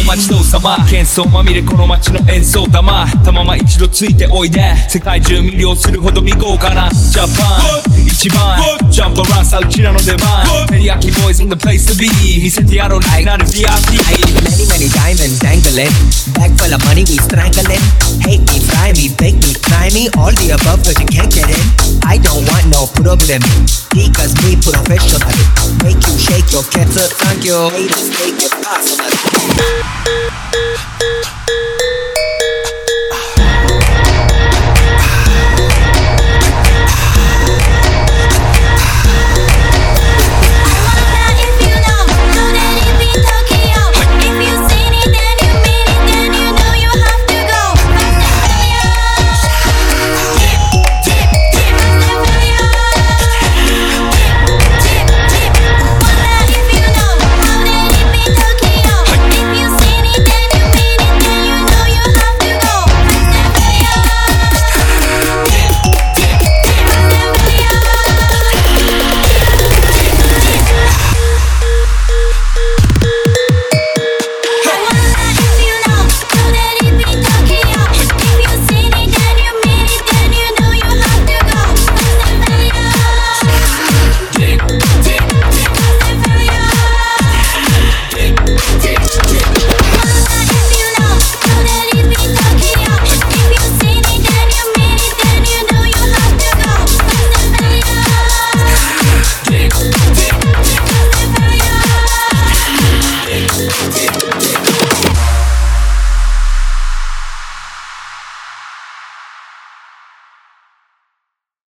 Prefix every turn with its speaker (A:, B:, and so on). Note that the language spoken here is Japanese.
A: お待ちどうさま喧騒まみれこの街の演奏玉たまま一度ついておいで世界中魅了するほど見豪華なジャパン一番ジャンプランさうちらの出番テリヤキボーイズ in the place to be 見せてやろうライなる VIP
B: Many, many diamonds dangling. Bag full of money, we strangling. Hate me, fry me, bake me, try me. All the above, cause you can't get in. I don't problem. Because we professional. Make you shake your kettle, thank you. Haters take it personal.